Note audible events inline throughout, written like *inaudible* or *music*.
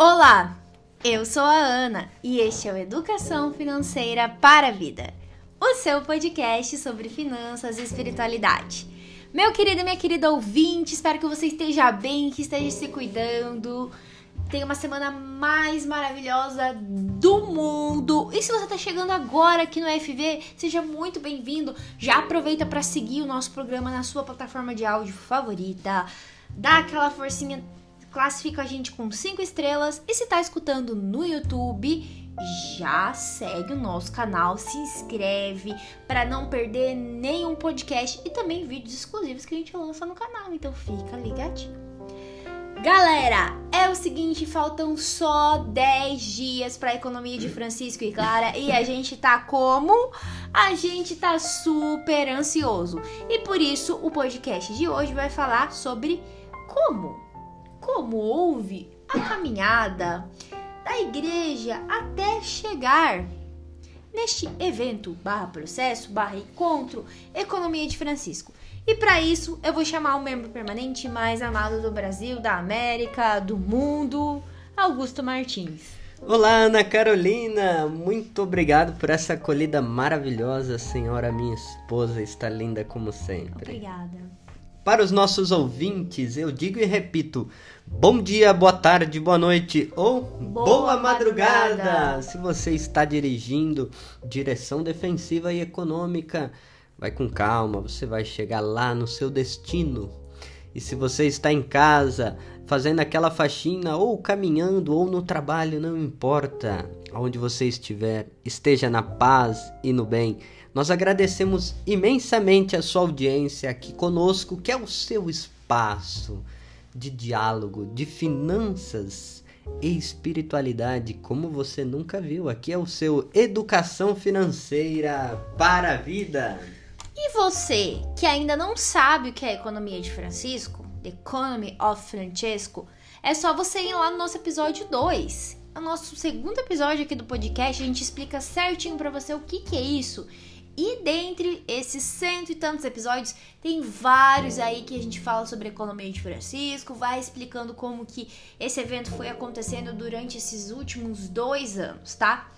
Olá, eu sou a Ana e este é o Educação Financeira para a Vida, o seu podcast sobre finanças e espiritualidade. Meu querido e minha querida ouvinte, espero que você esteja bem, que esteja se cuidando. Tenha uma semana mais maravilhosa do mundo. E se você está chegando agora aqui no FV, seja muito bem-vindo. Já aproveita para seguir o nosso programa na sua plataforma de áudio favorita. Dá aquela forcinha classifica a gente com 5 estrelas e se tá escutando no YouTube, já segue o nosso canal, se inscreve para não perder nenhum podcast e também vídeos exclusivos que a gente lança no canal, então fica ligadinho. Galera, é o seguinte, faltam só 10 dias para a economia de Francisco e Clara e a gente tá como? A gente tá super ansioso. E por isso o podcast de hoje vai falar sobre como como houve a caminhada da igreja até chegar neste evento barra processo barra encontro Economia de Francisco. E para isso eu vou chamar o membro permanente mais amado do Brasil, da América, do mundo, Augusto Martins. Olá, Ana Carolina! Muito obrigado por essa acolhida maravilhosa, senhora minha esposa, está linda como sempre. Obrigada. Para os nossos ouvintes, eu digo e repito: bom dia, boa tarde, boa noite ou boa, boa madrugada. madrugada. Se você está dirigindo direção defensiva e econômica, vai com calma, você vai chegar lá no seu destino. E se você está em casa, fazendo aquela faxina, ou caminhando, ou no trabalho, não importa onde você estiver, esteja na paz e no bem. Nós agradecemos imensamente a sua audiência aqui conosco, que é o seu espaço de diálogo, de finanças e espiritualidade, como você nunca viu. Aqui é o seu Educação Financeira para a Vida. E você que ainda não sabe o que é a economia de Francisco, The Economy of Francesco, é só você ir lá no nosso episódio 2. É o nosso segundo episódio aqui do podcast, a gente explica certinho para você o que, que é isso e dentre esses cento e tantos episódios, tem vários aí que a gente fala sobre a economia de Francisco, vai explicando como que esse evento foi acontecendo durante esses últimos dois anos, tá?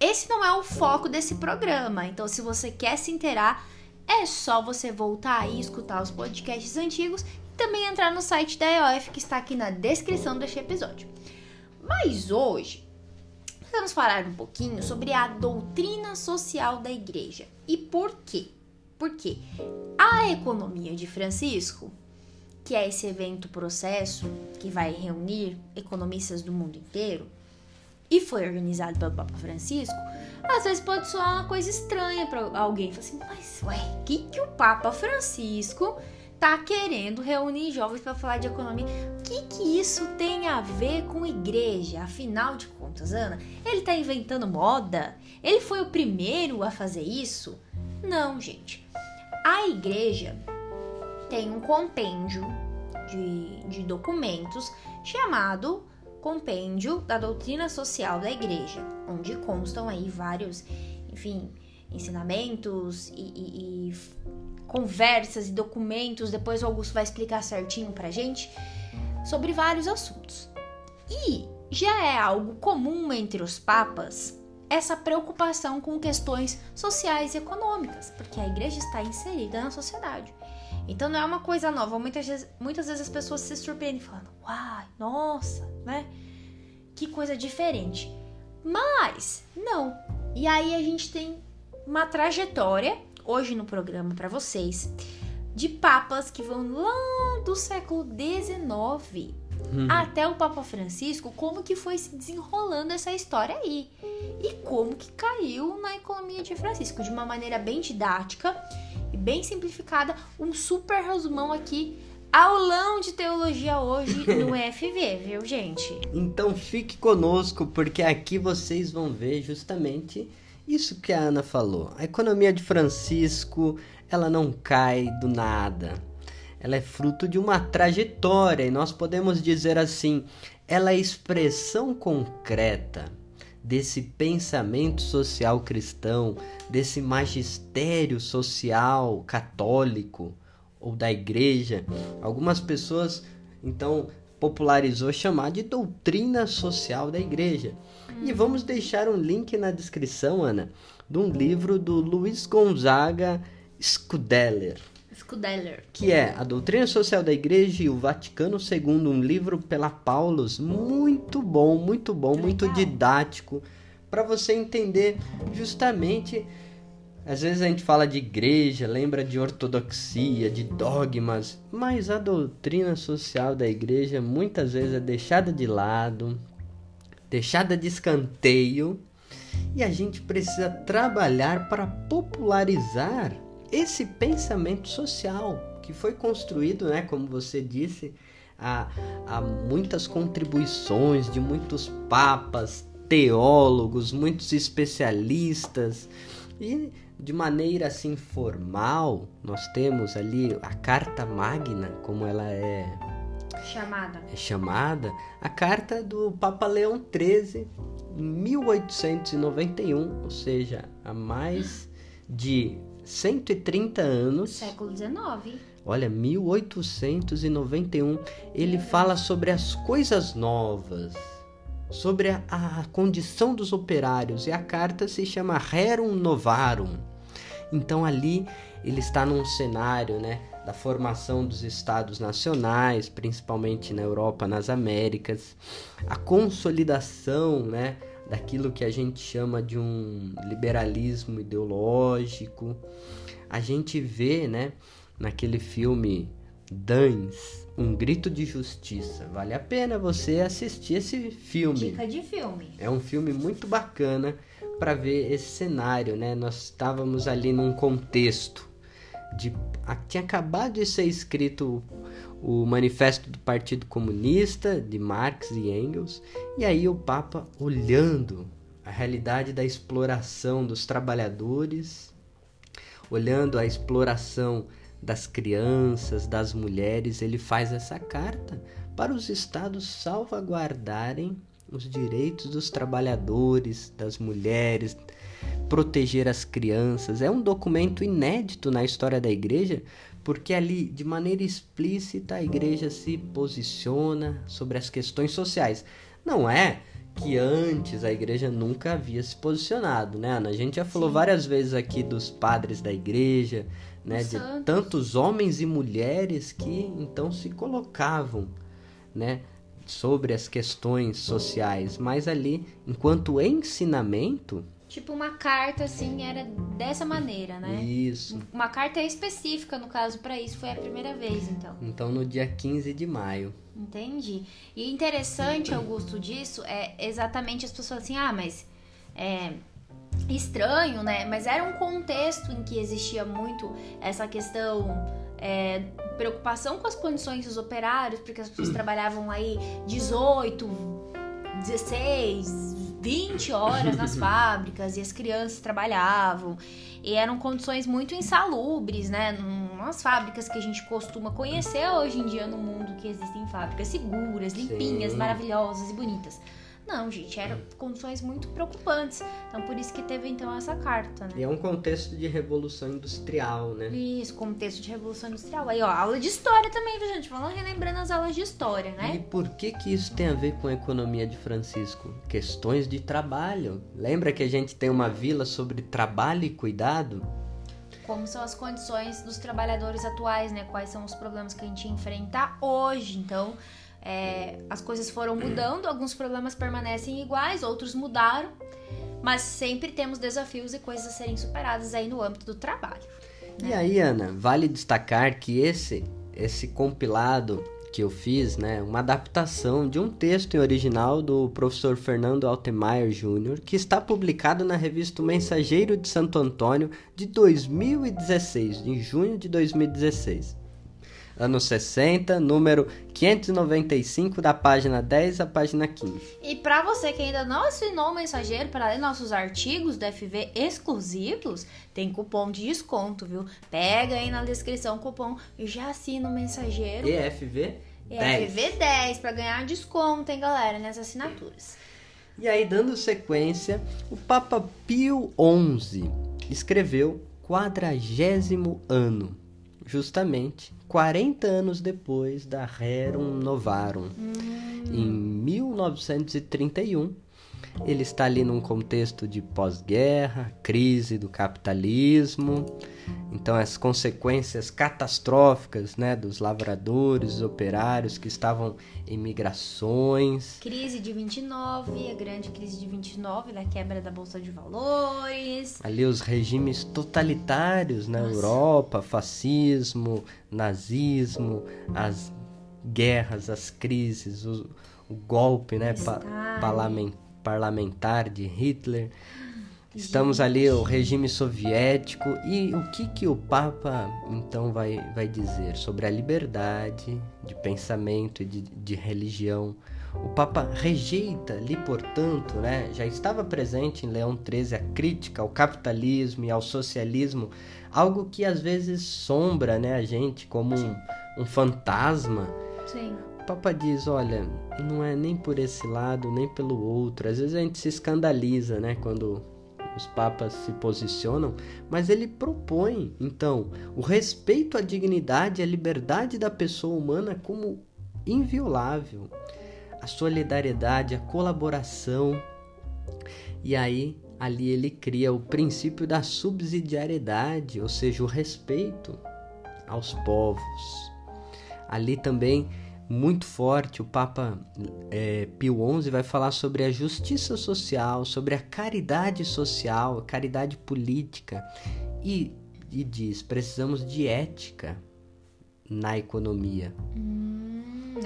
Esse não é o foco desse programa, então se você quer se inteirar, é só você voltar aí, escutar os podcasts antigos e também entrar no site da EOF que está aqui na descrição deste episódio. Mas hoje vamos falar um pouquinho sobre a doutrina social da igreja. E por quê? Porque a economia de Francisco, que é esse evento processo que vai reunir economistas do mundo inteiro, e foi organizado pelo Papa Francisco, às vezes pode soar uma coisa estranha para alguém. Fala assim, mas ué, o que, que o Papa Francisco tá querendo reunir jovens para falar de economia. Que, que isso tem a ver com igreja? Afinal de contas, Ana, ele tá inventando moda? Ele foi o primeiro a fazer isso? Não, gente. A igreja tem um compêndio de, de documentos chamado Compêndio da Doutrina Social da Igreja, onde constam aí vários, enfim, ensinamentos e, e, e conversas e documentos, depois o Augusto vai explicar certinho pra gente, sobre vários assuntos. E já é algo comum entre os papas essa preocupação com questões sociais e econômicas, porque a igreja está inserida na sociedade. Então não é uma coisa nova. Muitas vezes, muitas vezes as pessoas se surpreendem falando, uai, nossa, né? Que coisa diferente. Mas não. E aí a gente tem uma trajetória hoje no programa para vocês de papas que vão lá do século XIX uhum. até o Papa Francisco, como que foi se desenrolando essa história aí e como que caiu na economia de Francisco de uma maneira bem didática e bem simplificada, um super resumão aqui aulão de teologia hoje no *laughs* FV, viu, gente? Então fique conosco porque aqui vocês vão ver justamente isso que a Ana falou. A economia de Francisco, ela não cai do nada. Ela é fruto de uma trajetória e nós podemos dizer assim, ela é expressão concreta desse pensamento social cristão, desse magistério social católico ou da igreja. Algumas pessoas então popularizou chamar de doutrina social da igreja. Hum. E vamos deixar um link na descrição, Ana, de um livro do Luiz Gonzaga Scudeller. Scudeller. Que é A Doutrina Social da Igreja e o Vaticano II, um livro pela Paulus, muito bom, muito bom, muito didático, para você entender justamente às vezes a gente fala de igreja, lembra de ortodoxia, de dogmas, mas a doutrina social da igreja muitas vezes é deixada de lado, deixada de escanteio, e a gente precisa trabalhar para popularizar esse pensamento social que foi construído, né, como você disse, há, há muitas contribuições de muitos papas, teólogos, muitos especialistas e de maneira assim formal, nós temos ali a Carta Magna, como ela é chamada. É chamada a carta do Papa Leão XIII, em 1891, ou seja, há mais de 130 anos. Século XIX. Olha, 1891, ele fala sobre as coisas novas sobre a, a condição dos operários e a carta se chama Rerum Novarum. Então ali ele está num cenário, né, da formação dos estados nacionais, principalmente na Europa, nas Américas, a consolidação, né, daquilo que a gente chama de um liberalismo ideológico. A gente vê, né, naquele filme Dans, Um Grito de Justiça. Vale a pena você assistir esse filme. Dica de filme. É um filme muito bacana para ver esse cenário, né? Nós estávamos ali num contexto de tinha acabado de ser escrito o Manifesto do Partido Comunista de Marx e Engels, e aí o Papa olhando a realidade da exploração dos trabalhadores, olhando a exploração das crianças, das mulheres, ele faz essa carta para os estados salvaguardarem os direitos dos trabalhadores, das mulheres, proteger as crianças. É um documento inédito na história da igreja, porque ali, de maneira explícita, a igreja se posiciona sobre as questões sociais. Não é que antes a igreja nunca havia se posicionado, né, Ana? A gente já falou Sim. várias vezes aqui dos padres da igreja, né, de tantos homens e mulheres que então se colocavam, né, sobre as questões sociais, mas ali, enquanto ensinamento, tipo uma carta assim era dessa maneira, né? Isso. Uma carta específica no caso para isso foi a primeira vez, então. Então no dia 15 de maio. Entendi. E interessante, Augusto, disso é exatamente as pessoas assim, ah, mas é, estranho, né? Mas era um contexto em que existia muito essa questão é, preocupação com as condições dos operários, porque as pessoas trabalhavam aí 18, 16, 20 horas nas *laughs* fábricas e as crianças trabalhavam. E eram condições muito insalubres, né? Umas fábricas que a gente costuma conhecer hoje em dia no mundo, que existem fábricas seguras, limpinhas, Sim. maravilhosas e bonitas. Não, gente, eram condições muito preocupantes. Então, por isso que teve, então, essa carta, né? E é um contexto de revolução industrial, né? Isso, contexto de revolução industrial. Aí, ó, aula de história também, viu, gente? Vamos relembrando as aulas de história, né? E por que que isso tem a ver com a economia de Francisco? Questões de trabalho. Lembra que a gente tem uma vila sobre trabalho e cuidado? como são as condições dos trabalhadores atuais, né? Quais são os problemas que a gente enfrenta hoje. Então, é, as coisas foram mudando, alguns problemas permanecem iguais, outros mudaram, mas sempre temos desafios e coisas a serem superadas aí no âmbito do trabalho. Né? E aí, Ana, vale destacar que esse esse compilado que eu fiz, né, uma adaptação de um texto em original do professor Fernando Altemeyer Jr., que está publicado na revista Mensageiro de Santo Antônio de 2016, de junho de 2016 anos 60, número 595, da página 10 à página 15. E para você que ainda não assinou o Mensageiro para ler nossos artigos do FV exclusivos, tem cupom de desconto, viu? Pega aí na descrição o cupom e já assina o Mensageiro. EFV 10. EFV 10 para ganhar desconto, hein, galera, nessas assinaturas. E aí, dando sequência, o Papa Pio XI escreveu quadragésimo ano justamente 40 anos depois da Rerum Novarum, Hum. em 1931. Ele está ali num contexto de pós-guerra, crise do capitalismo, então as consequências catastróficas né, dos lavradores, operários que estavam em migrações. Crise de 29, a grande crise de 29, da quebra da Bolsa de Valores. Ali os regimes totalitários na Nossa. Europa, fascismo, nazismo, as guerras, as crises, o, o golpe né, pa- Stalin. Parlamen- parlamentar de Hitler. Estamos ali o regime soviético e o que que o Papa então vai, vai dizer sobre a liberdade de pensamento e de, de religião? O Papa rejeita ali, portanto, né, já estava presente em Leão XIII a crítica ao capitalismo e ao socialismo, algo que às vezes sombra né, a gente como um, um fantasma. Sim. Papa diz, olha, não é nem por esse lado, nem pelo outro. Às vezes a gente se escandaliza, né, quando os papas se posicionam, mas ele propõe, então, o respeito à dignidade e à liberdade da pessoa humana como inviolável, a solidariedade, a colaboração. E aí, ali ele cria o princípio da subsidiariedade, ou seja, o respeito aos povos. Ali também muito forte, o Papa é, Pio XI vai falar sobre a justiça social, sobre a caridade social, a caridade política e, e diz: precisamos de ética na economia. Hum,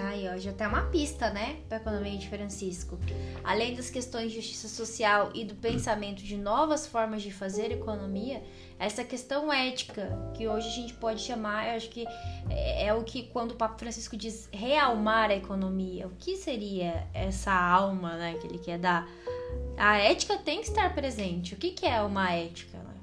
aí, ó, já tem uma pista, né, para a economia de Francisco. Além das questões de justiça social e do pensamento de novas formas de fazer economia, essa questão ética, que hoje a gente pode chamar, eu acho que é, é o que quando o Papa Francisco diz realmar a economia, o que seria essa alma, né, que ele quer dar? A ética tem que estar presente. O que, que é uma ética? né?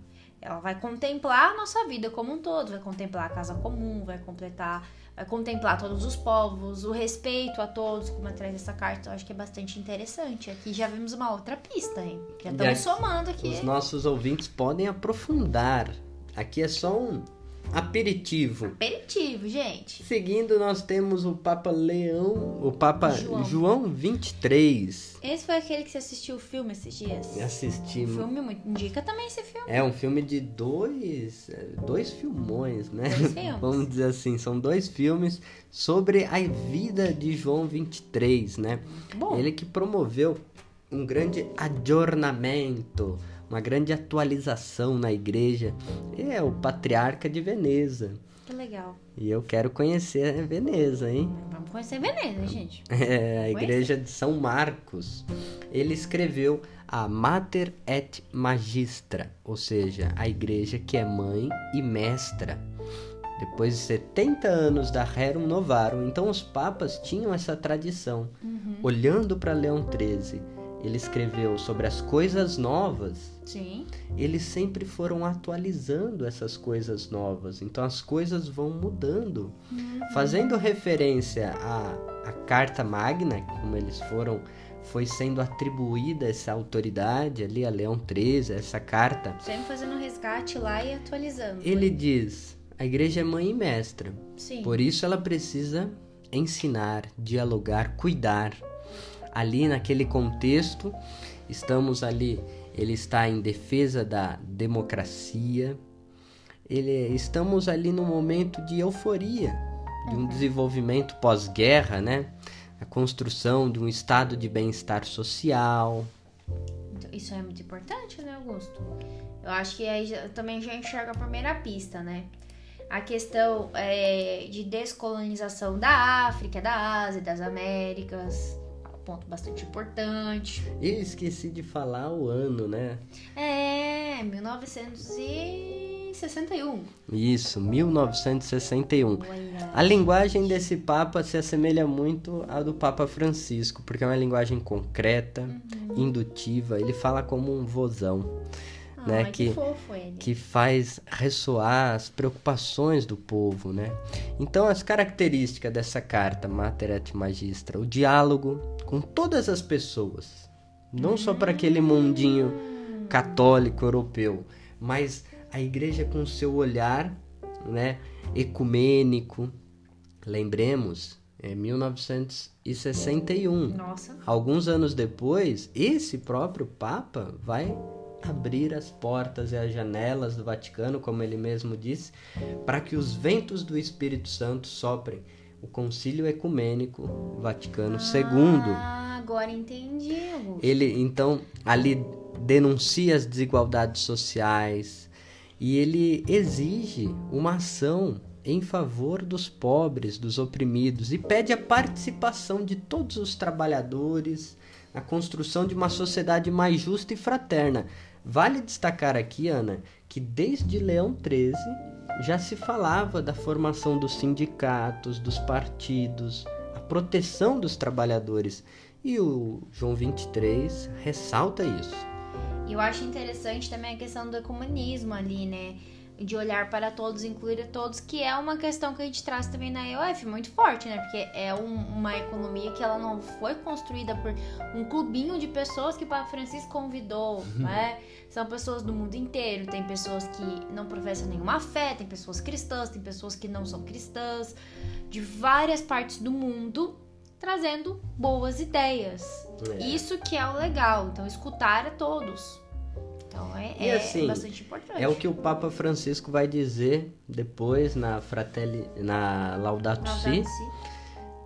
Ela vai contemplar a nossa vida como um todo, vai contemplar a casa comum, vai completar, contemplar todos os povos, o respeito a todos, como atrás dessa carta, eu acho que é bastante interessante. Aqui já vimos uma outra pista, hein? Já estamos somando aqui. Os nossos ouvintes podem aprofundar. Aqui é só um aperitivo. Aperitivo, gente. Seguindo, nós temos o Papa Leão, o Papa João. João 23. Esse foi aquele que você assistiu o filme esses dias? Assisti. Um filme muito. Indica também esse filme. É um filme de dois, é, dois filmões, né? Dois *laughs* filmes. Vamos dizer assim, são dois filmes sobre a vida de João 23, né? Bom, Ele que promoveu um grande adornamento, uma grande atualização na igreja. É o patriarca de Veneza. que legal. E eu quero conhecer Veneza, hein? Vamos conhecer Veneza, gente. *laughs* É, a igreja de São Marcos. Ele escreveu a Mater et Magistra, ou seja, a igreja que é mãe e mestra. Depois de 70 anos da Rerum Novarum, então os papas tinham essa tradição. Olhando para Leão XIII, ele escreveu sobre as coisas novas Sim. eles sempre foram atualizando essas coisas novas. Então as coisas vão mudando. Fazendo referência à, à Carta Magna, como eles foram, foi sendo atribuída essa autoridade ali a Leão XIII, essa carta. Sempre fazendo resgate lá e atualizando. Ele diz: a igreja é mãe e mestra. Sim. Por isso ela precisa ensinar, dialogar, cuidar. Ali naquele contexto, estamos ali, ele está em defesa da democracia. Ele estamos ali num momento de euforia, de um desenvolvimento pós-guerra, né? A construção de um estado de bem-estar social. Então, Isso é muito importante, né, Augusto? Eu acho que aí também já enxerga a primeira pista, né? A questão é, de descolonização da África, da Ásia, das Américas. Ponto bastante importante. E esqueci de falar o ano, né? É, 1961. Isso, 1961. Olha. A linguagem desse Papa se assemelha muito à do Papa Francisco, porque é uma linguagem concreta, Uhum. indutiva. Ele fala como um vozão, né, Ai, que, que- que faz ressoar as preocupações do povo, né? Então, as características dessa carta Mater et Magistra, o diálogo com todas as pessoas, não só para aquele mundinho católico europeu, mas a igreja com seu olhar, né? ecumênico. Lembremos, é 1961. Nossa. Alguns anos depois, esse próprio Papa vai abrir as portas e as janelas do Vaticano, como ele mesmo disse, para que os ventos do Espírito Santo soprem. O Concílio Ecumênico Vaticano II. Ah, agora entendi. Ele então ali denuncia as desigualdades sociais e ele exige uma ação em favor dos pobres, dos oprimidos e pede a participação de todos os trabalhadores na construção de uma sociedade mais justa e fraterna. Vale destacar aqui, Ana, que desde Leão XIII já se falava da formação dos sindicatos, dos partidos, a proteção dos trabalhadores. E o João 23 ressalta isso. Eu acho interessante também a questão do ecumenismo ali, né? De olhar para todos, incluir todos, que é uma questão que a gente traz também na EOF, muito forte, né? Porque é um- uma economia que ela não foi construída por um clubinho de pessoas que o Papa Francisco convidou, né? São pessoas do mundo inteiro, tem pessoas que não professam nenhuma fé, tem pessoas cristãs, tem pessoas que não são cristãs, de várias partes do mundo, trazendo boas ideias. É. Isso que é o legal, então escutar a todos. Então é, E é assim, bastante importante. É o que o Papa Francisco vai dizer depois na Fratelli, na Laudato Não, Si,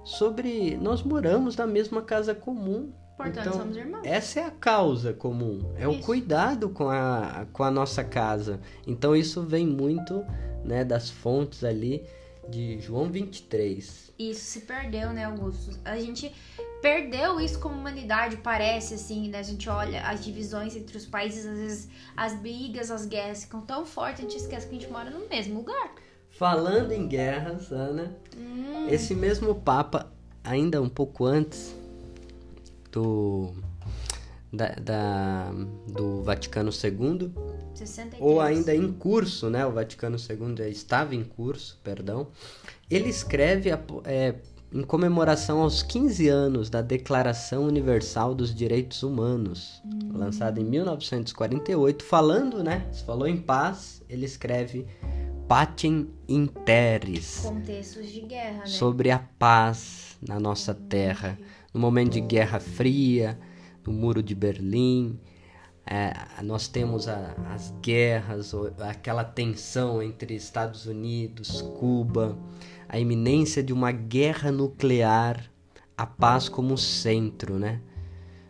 sobre nós moramos na mesma casa comum. Portanto, Então, somos irmãos. Essa é a causa comum, é o Isso. cuidado com a, com a nossa casa. Então isso vem muito né, das fontes ali de João 23. Isso se perdeu, né, Augusto? A gente perdeu isso como humanidade, parece, assim, né? A gente olha as divisões entre os países, às vezes as brigas, as guerras ficam tão fortes, a gente esquece que a gente mora no mesmo lugar. Falando em guerras, Ana, Hum, esse mesmo Papa, ainda um pouco antes do, da, da- do Vaticano II, 63. ou ainda em curso, né? O Vaticano II já estava em curso, perdão. Ele escreve é, em comemoração aos 15 anos da Declaração Universal dos Direitos Humanos, lançada em 1948, falando, né? Se falou em paz, ele escreve Pacem in Terris, Contextos de guerra, né? sobre a paz na nossa terra, no momento de Guerra Fria, no Muro de Berlim. É, nós temos a- as guerras, aquela tensão entre Estados Unidos, Cuba, a iminência de uma guerra nuclear, a paz como centro, né?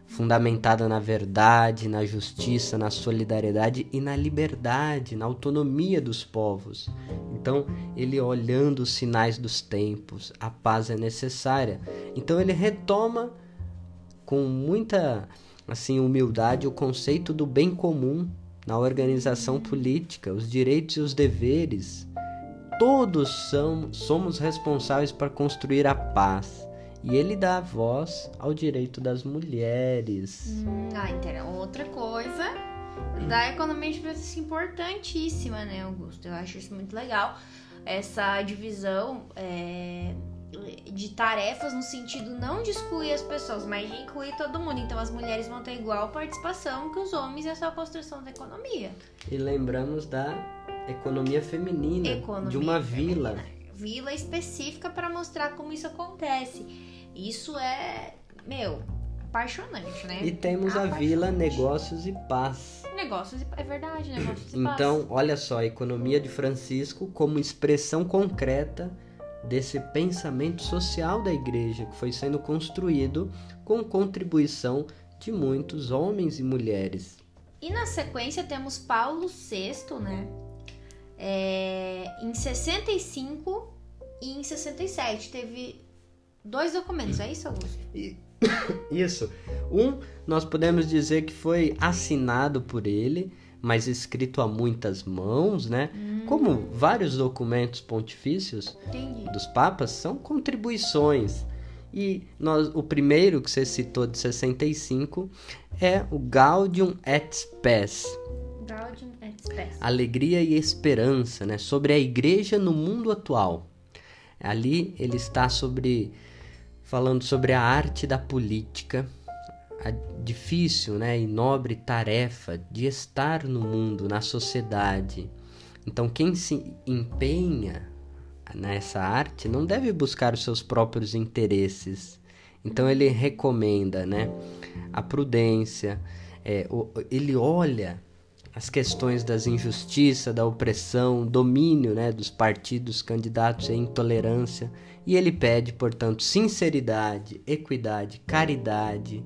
Fundamentada na verdade, na justiça, na solidariedade e na liberdade, na autonomia dos povos. Então, ele olhando os sinais dos tempos, a paz é necessária. Então, ele retoma com muita assim humildade o conceito do bem comum na organização política, os direitos e os deveres. Todos são, somos responsáveis para construir a paz. E ele dá voz ao direito das mulheres. Hum, ah, então, outra coisa da economia de preços importantíssima, né, Augusto? Eu acho isso muito legal. Essa divisão é, de tarefas no sentido não de excluir as pessoas, mas de incluir todo mundo. Então as mulheres vão ter igual participação que os homens nessa construção da economia. E lembramos da economia feminina, Economia de uma feminina. vila. Vila específica para mostrar como isso acontece. Isso é, meu, apaixonante, né? E temos a vila Negócios e Paz. Negócios, e- é verdade, negócios e Então, olha só, a economia de Francisco como expressão concreta desse pensamento social da igreja que foi sendo construído com contribuição de muitos homens e mulheres. E na sequência temos Paulo VI, né? É, em 65 e em 67 teve dois documentos, é isso, Augusto? *coughs* Isso. Um, nós podemos dizer que foi assinado por ele, mas escrito a muitas mãos, né? Como vários documentos pontifícios, Entendi. dos papas são contribuições. E nós, o primeiro que você citou de 65 é o Gaudium et Spes, Gaudium et Spes. alegria e esperança, né, sobre a igreja no mundo atual. Ali ele está sobre falando sobre a arte da política, a difícil, né, e nobre tarefa de estar no mundo, na sociedade. Então quem se empenha nessa arte não deve buscar os seus próprios interesses. Então ele recomenda, né, a prudência. É, ele olha as questões das injustiças, da opressão, domínio, né, dos partidos candidatos à intolerância e ele pede, portanto, sinceridade, equidade, caridade,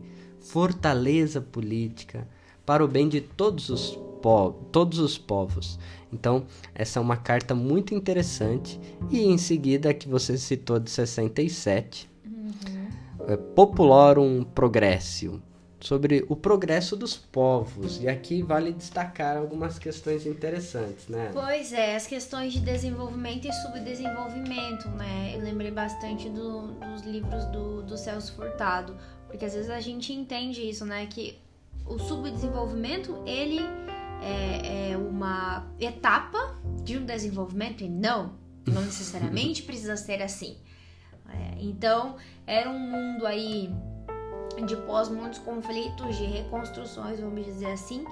fortaleza política para o bem de todos os, po todos os povos. Então, essa é uma carta muito interessante. E em seguida, a que você citou de 67, uhum. é Populorum Progressio, sobre o progresso dos povos. E aqui vale destacar algumas questões interessantes, né? Pois é, as questões de desenvolvimento e subdesenvolvimento, né? Eu lembrei bastante do, dos livros do, do Celso Furtado, porque às vezes a gente entende isso, né? Que o subdesenvolvimento, ele é, é uma etapa de um desenvolvimento e não, não necessariamente precisa ser assim. É, então, era um mundo aí de pós muitos conflitos, de reconstruções, vamos dizer assim.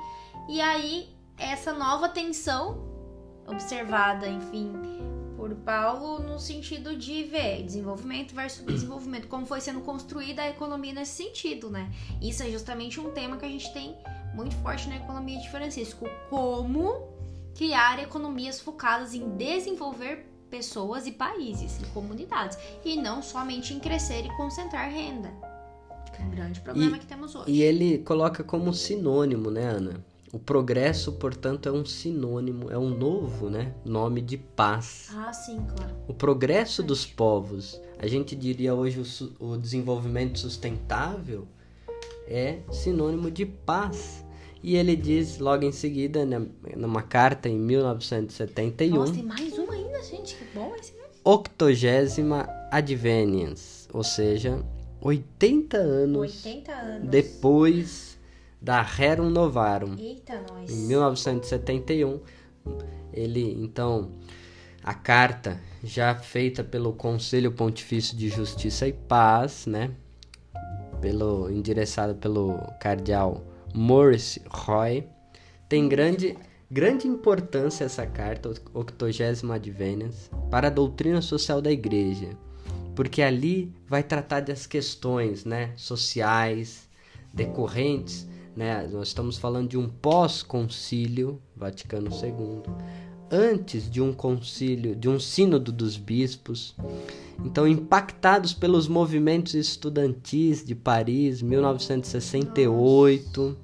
E aí, essa nova tensão observada, enfim, por Paulo no sentido de ver desenvolvimento versus desenvolvimento, como foi sendo construída a economia nesse sentido, né? Isso é justamente um tema que a gente tem muito forte na economia de Francisco, como criar economias focadas em desenvolver pessoas e países e comunidades, e não somente em crescer e concentrar renda. Um grande problema e, que temos hoje. E ele coloca como sinônimo, né, Ana? O progresso, portanto, é um sinônimo, é um novo né, nome de paz. Ah, sim, claro. O progresso dos povos, a gente diria hoje o, o desenvolvimento sustentável, é sinônimo de paz. E ele diz logo em seguida, né, numa carta em 1971. Nossa, tem mais uma ainda, gente, que bom esse Octogésima Advenience, ou seja, 80 anos, 80 anos. depois da Rerum Novarum. Eita, nós. Em 1971, ele então a carta já feita pelo Conselho Pontifício de Justiça e Paz, né? Pelo endereçada pelo cardeal Maurice Roy, tem grande grande importância essa carta, 80 Advenience, para a doutrina social da igreja porque ali vai tratar das questões né, sociais decorrentes. Né? Nós estamos falando de um pós-concílio Vaticano II, antes de um concílio, de um sínodo dos bispos. Então, impactados pelos movimentos estudantis de Paris, 1968. Nossa.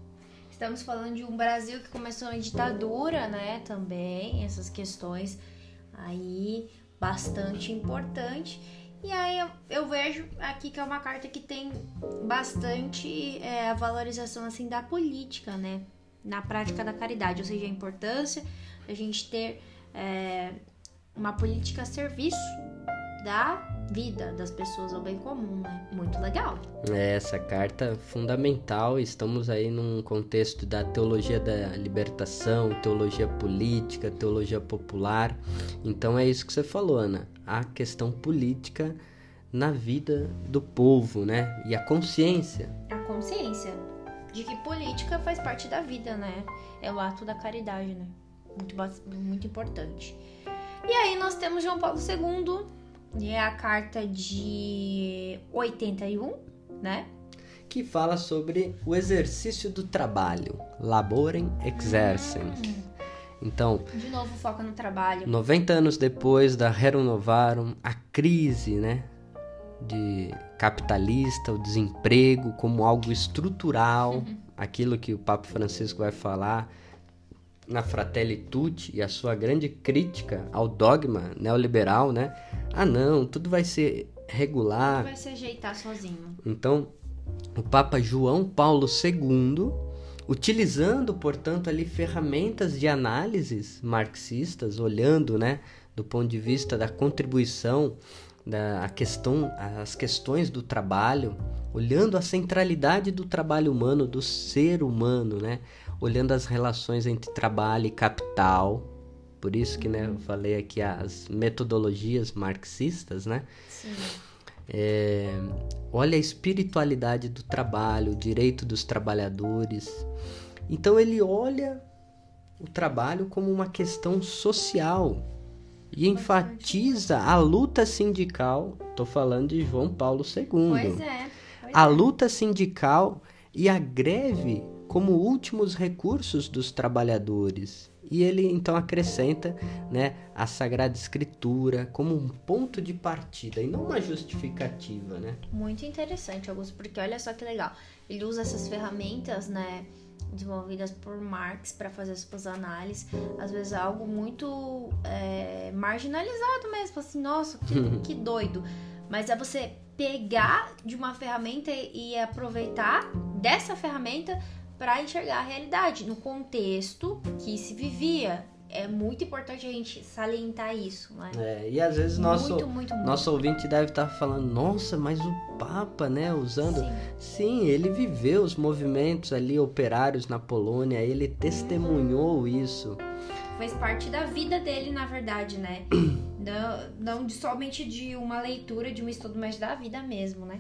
Estamos falando de um Brasil que começou em ditadura, né? Também essas questões aí bastante importante. E aí eu, eu, vejo aqui que é uma carta que tem bastante é, a valorização assim da política, né? Na prática da caridade, ou seja, a importância da gente ter é, uma política a serviço da vida das pessoas ao bem comum, né? Muito legal. É, essa carta é fundamental. Estamos aí num contexto da teologia da libertação, teologia política, teologia popular. Então é isso que você falou, Ana a questão política na vida do povo, né? E a consciência. A consciência de que política faz parte da vida, né? É o ato da caridade, né? Muito, muito importante. E aí nós temos João Paulo II, e é a carta de 81, né? Que fala sobre o exercício do trabalho, laborem exercem. Hum. Então, de novo foca no trabalho. 90 anos depois da Rerum Novarum, a crise, né, de capitalista, o desemprego como algo estrutural, uhum. aquilo que o Papa Francisco vai falar na Fratelli Tutti e a sua grande crítica ao dogma neoliberal, né? Ah, não, tudo vai ser regular. Tudo vai se ajeitar sozinho. Então, o Papa João Paulo II utilizando, portanto, ali ferramentas de análises marxistas, olhando, né, do ponto de vista da contribuição da questão, as questões do trabalho, olhando a centralidade do trabalho humano, do ser humano, né, olhando as relações entre trabalho e capital. Por isso que, né, eu falei aqui as metodologias marxistas, né? Sim. É, olha a espiritualidade do trabalho, o direito dos trabalhadores. Então ele olha o trabalho como uma questão social. e enfatiza a luta sindical. Tô falando de João Paulo II. Pois é. Pois A é. luta sindical e a greve como últimos recursos dos trabalhadores. E ele então acrescenta né, a Sagrada Escritura como um ponto de partida e não uma justificativa. Né? Muito interessante, Augusto, porque olha só que legal. Ele usa essas ferramentas, né, desenvolvidas por Marx para fazer suas análises. Às vezes é algo muito é, marginalizado mesmo, assim, nossa, que, *laughs* que doido. Mas é você pegar de uma ferramenta e aproveitar dessa ferramenta para enxergar a realidade no contexto que se vivia. É muito importante a gente salientar isso, né? É, e às vezes nosso, muito, muito, muito. nosso ouvinte deve estar falando, nossa, mas o Papa, né, usando. Sim. Sim, ele viveu os movimentos ali operários na Polônia, ele testemunhou isso. fez parte da vida dele, na verdade, né? *clears throat* Não, não de- somente de uma leitura, de um estudo, mas da vida mesmo, né?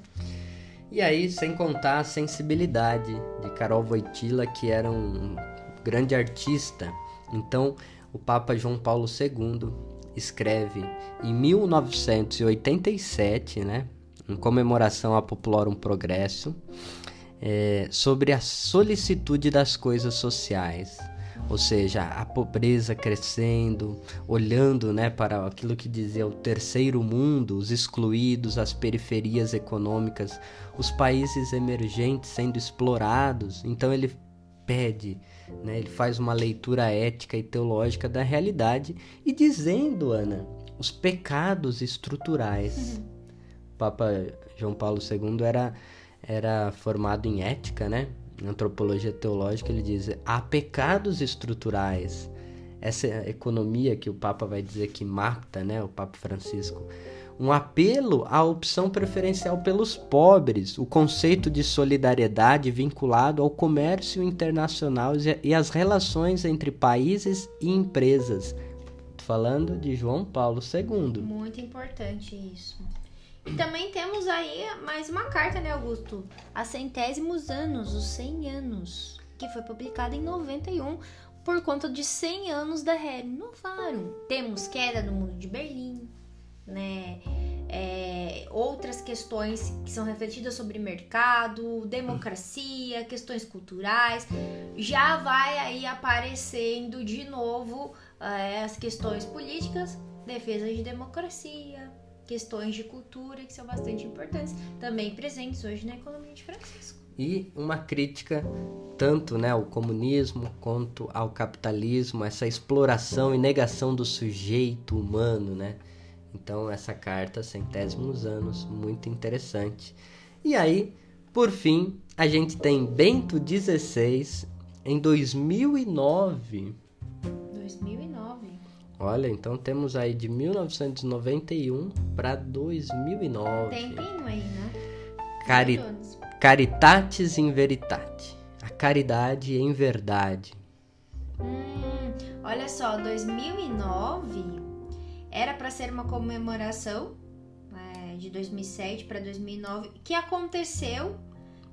E aí, sem contar a sensibilidade de Karol Wojtyla, que era um grande artista. Então, o Papa João Paulo II escreve em 1987, né, em comemoração a Populorum Progresso, é, sobre a solicitude das coisas sociais. Ou seja, a pobreza crescendo, olhando né, para aquilo que dizia o terceiro mundo, os excluídos, as periferias econômicas, os países emergentes sendo explorados. Então ele pede, né, ele faz uma leitura ética e teológica da realidade e dizendo, Ana, os pecados estruturais. O Papa João Paulo II era, era formado em ética, né? Em antropologia teológica, ele diz: há pecados estruturais. Essa economia que o Papa vai dizer que mata, né? O Papa Francisco. Um apelo à opção preferencial pelos pobres, o conceito de solidariedade vinculado ao comércio internacional e- às relações entre países e empresas. Falando de João Paulo II. Muito importante isso. E também temos aí mais uma carta, né, Augusto? A centésimos anos, os 100 anos, que foi publicada em 91 por conta de 100 anos da Renovaram. Temos queda no muro de Berlim, né? É, outras questões que são refletidas sobre mercado, democracia, questões culturais. Já vai aí aparecendo de novo é, as questões políticas, defesa de democracia, questões de cultura que são bastante importantes, também presentes hoje na economia de Francisco. e uma crítica tanto né, ao comunismo quanto ao capitalismo, essa exploração e negação do sujeito humano, né? Então essa carta, centésimos anos, muito interessante. E aí, por fim, a gente tem Bento XVI em 2009. 2009. Olha, então temos aí de 1991 para 2009. Tempinho aí, né? Cari. Caritatis in veritate. A caridade em verdade. Hum, olha só, 2009 era para ser uma comemoração é, de 2007 para 2009 que aconteceu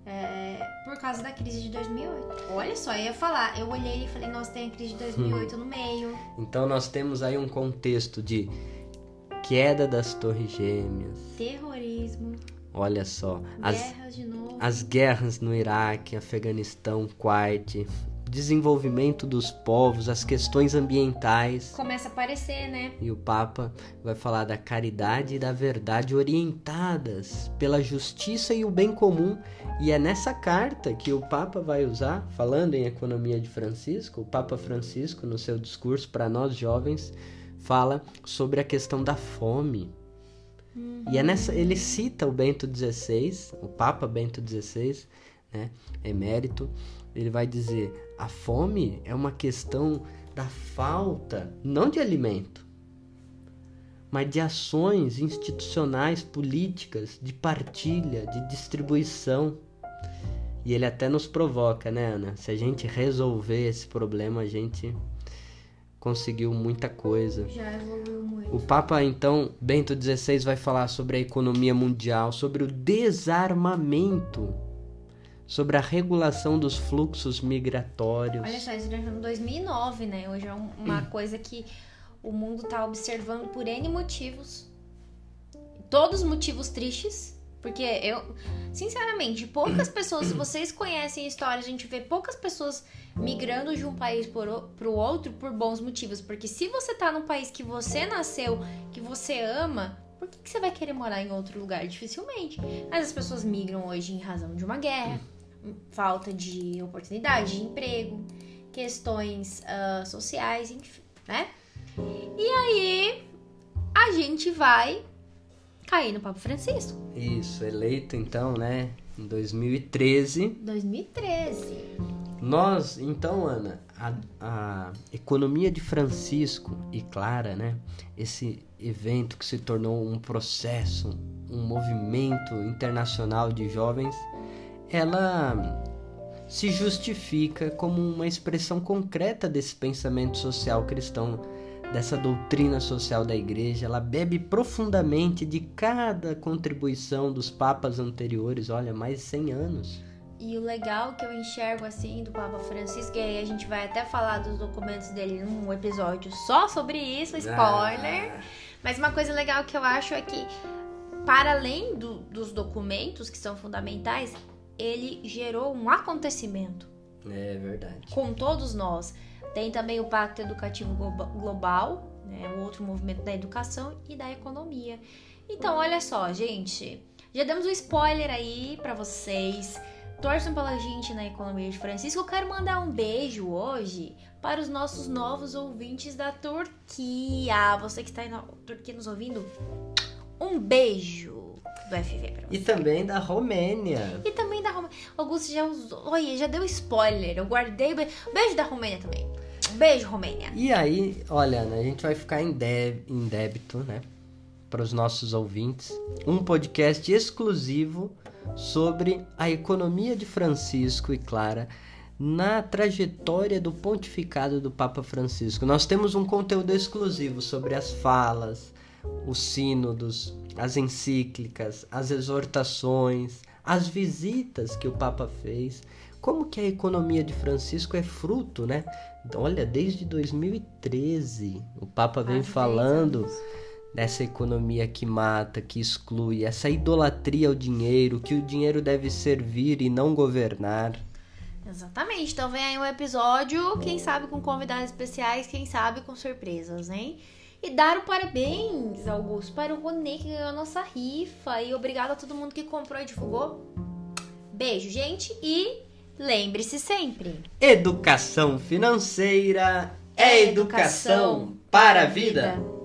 é, por causa da crise de 2008. Olha só, eu ia falar, eu olhei e falei, nossa, tem a crise de 2008 no meio. Então nós temos aí um contexto de queda das torres gêmeas. Terrorismo, Olha só, as, guerras de novo. as guerras no Iraque, Afeganistão, Kuwait, desenvolvimento dos povos, as questões ambientais. Começa a aparecer, né? E o Papa vai falar da caridade e da verdade orientadas pela justiça e o bem comum. E é nessa carta que o Papa vai usar, falando em economia de Francisco, o Papa Francisco, no seu discurso para nós jovens, fala sobre a questão da fome. E é nessa, ele cita o Bento XVI, o Papa Bento XVI, né, emérito, ele vai dizer: a fome é uma questão da falta, não de alimento, mas de ações institucionais, políticas, de partilha, de distribuição. E ele até nos provoca, né, Ana? Se a gente resolver esse problema, a gente conseguiu muita coisa. Já evoluiu muito. O Papa, então, Bento XVI, vai falar sobre a economia mundial, sobre o desarmamento, sobre a regulação dos fluxos migratórios. Olha só, isso já foi em 2009, né? Hoje é um- uma coisa que o mundo tá observando por N motivos. Todos motivos tristes. Porque eu, sinceramente, poucas *coughs* pessoas, se vocês conhecem a história, a gente vê poucas pessoas migrando de um país para o outro por bons motivos. Porque se você tá num país que você nasceu, que você ama, por que, que você vai querer morar em outro lugar? Dificilmente. Mas as pessoas migram hoje em razão de uma guerra, falta de oportunidade de emprego, questões uh, sociais, enfim, né? E aí a gente vai cair no Papa Francisco. Isso, eleito então, né, em 2013. 2013. Nós, então, Ana, a, a economia de Francisco e Clara, né, esse evento que se tornou um processo, um movimento internacional de jovens, ela se justifica como uma expressão concreta desse pensamento social cristão dessa doutrina social da igreja, ela bebe profundamente de cada contribuição dos papas anteriores, olha, mais de 100 anos. E o legal que eu enxergo assim do Papa Francisco, e aí a gente vai até falar dos documentos dele num episódio só sobre isso, spoiler. Ah. Mas uma coisa legal que eu acho é que, para além do, dos documentos que são fundamentais, ele gerou um acontecimento. É verdade. Com todos nós. Tem também o Pacto Educativo Global, né, o outro movimento da educação e da economia. Então, olha só, gente, já demos um spoiler aí para vocês. Torçam pela gente na economia de Francisco. Eu quero mandar um beijo hoje para os nossos novos ouvintes da Turquia. Você que está aí na Turquia nos ouvindo, um beijo do FV pra você. E também da Romênia. E também da Romênia. Augusto já usou. Olha, já deu spoiler. Eu guardei. Beijo da Romênia também. Beijo, Romênia. E aí, olha, né, a gente vai ficar em, deb em débito, né? Para os nossos ouvintes. Um podcast exclusivo sobre a economia de Francisco e Clara na trajetória do pontificado do Papa Francisco. Nós temos um conteúdo exclusivo sobre as falas, os sínodos, as encíclicas, as exortações, as visitas que o Papa fez. Como que a economia de Francisco é fruto, né? Olha, desde 2013 o Papa vem falando dessa economia que mata, que exclui, essa idolatria ao dinheiro, que o dinheiro deve servir e não governar. Exatamente. Então vem aí um episódio, quem sabe com convidados especiais, quem sabe com surpresas, hein? E dar o parabéns, Augusto, para o Ronê que ganhou a nossa rifa. E obrigado a todo mundo que comprou e divulgou. Beijo, gente. E lembre-se sempre: educação financeira é educação para a vida.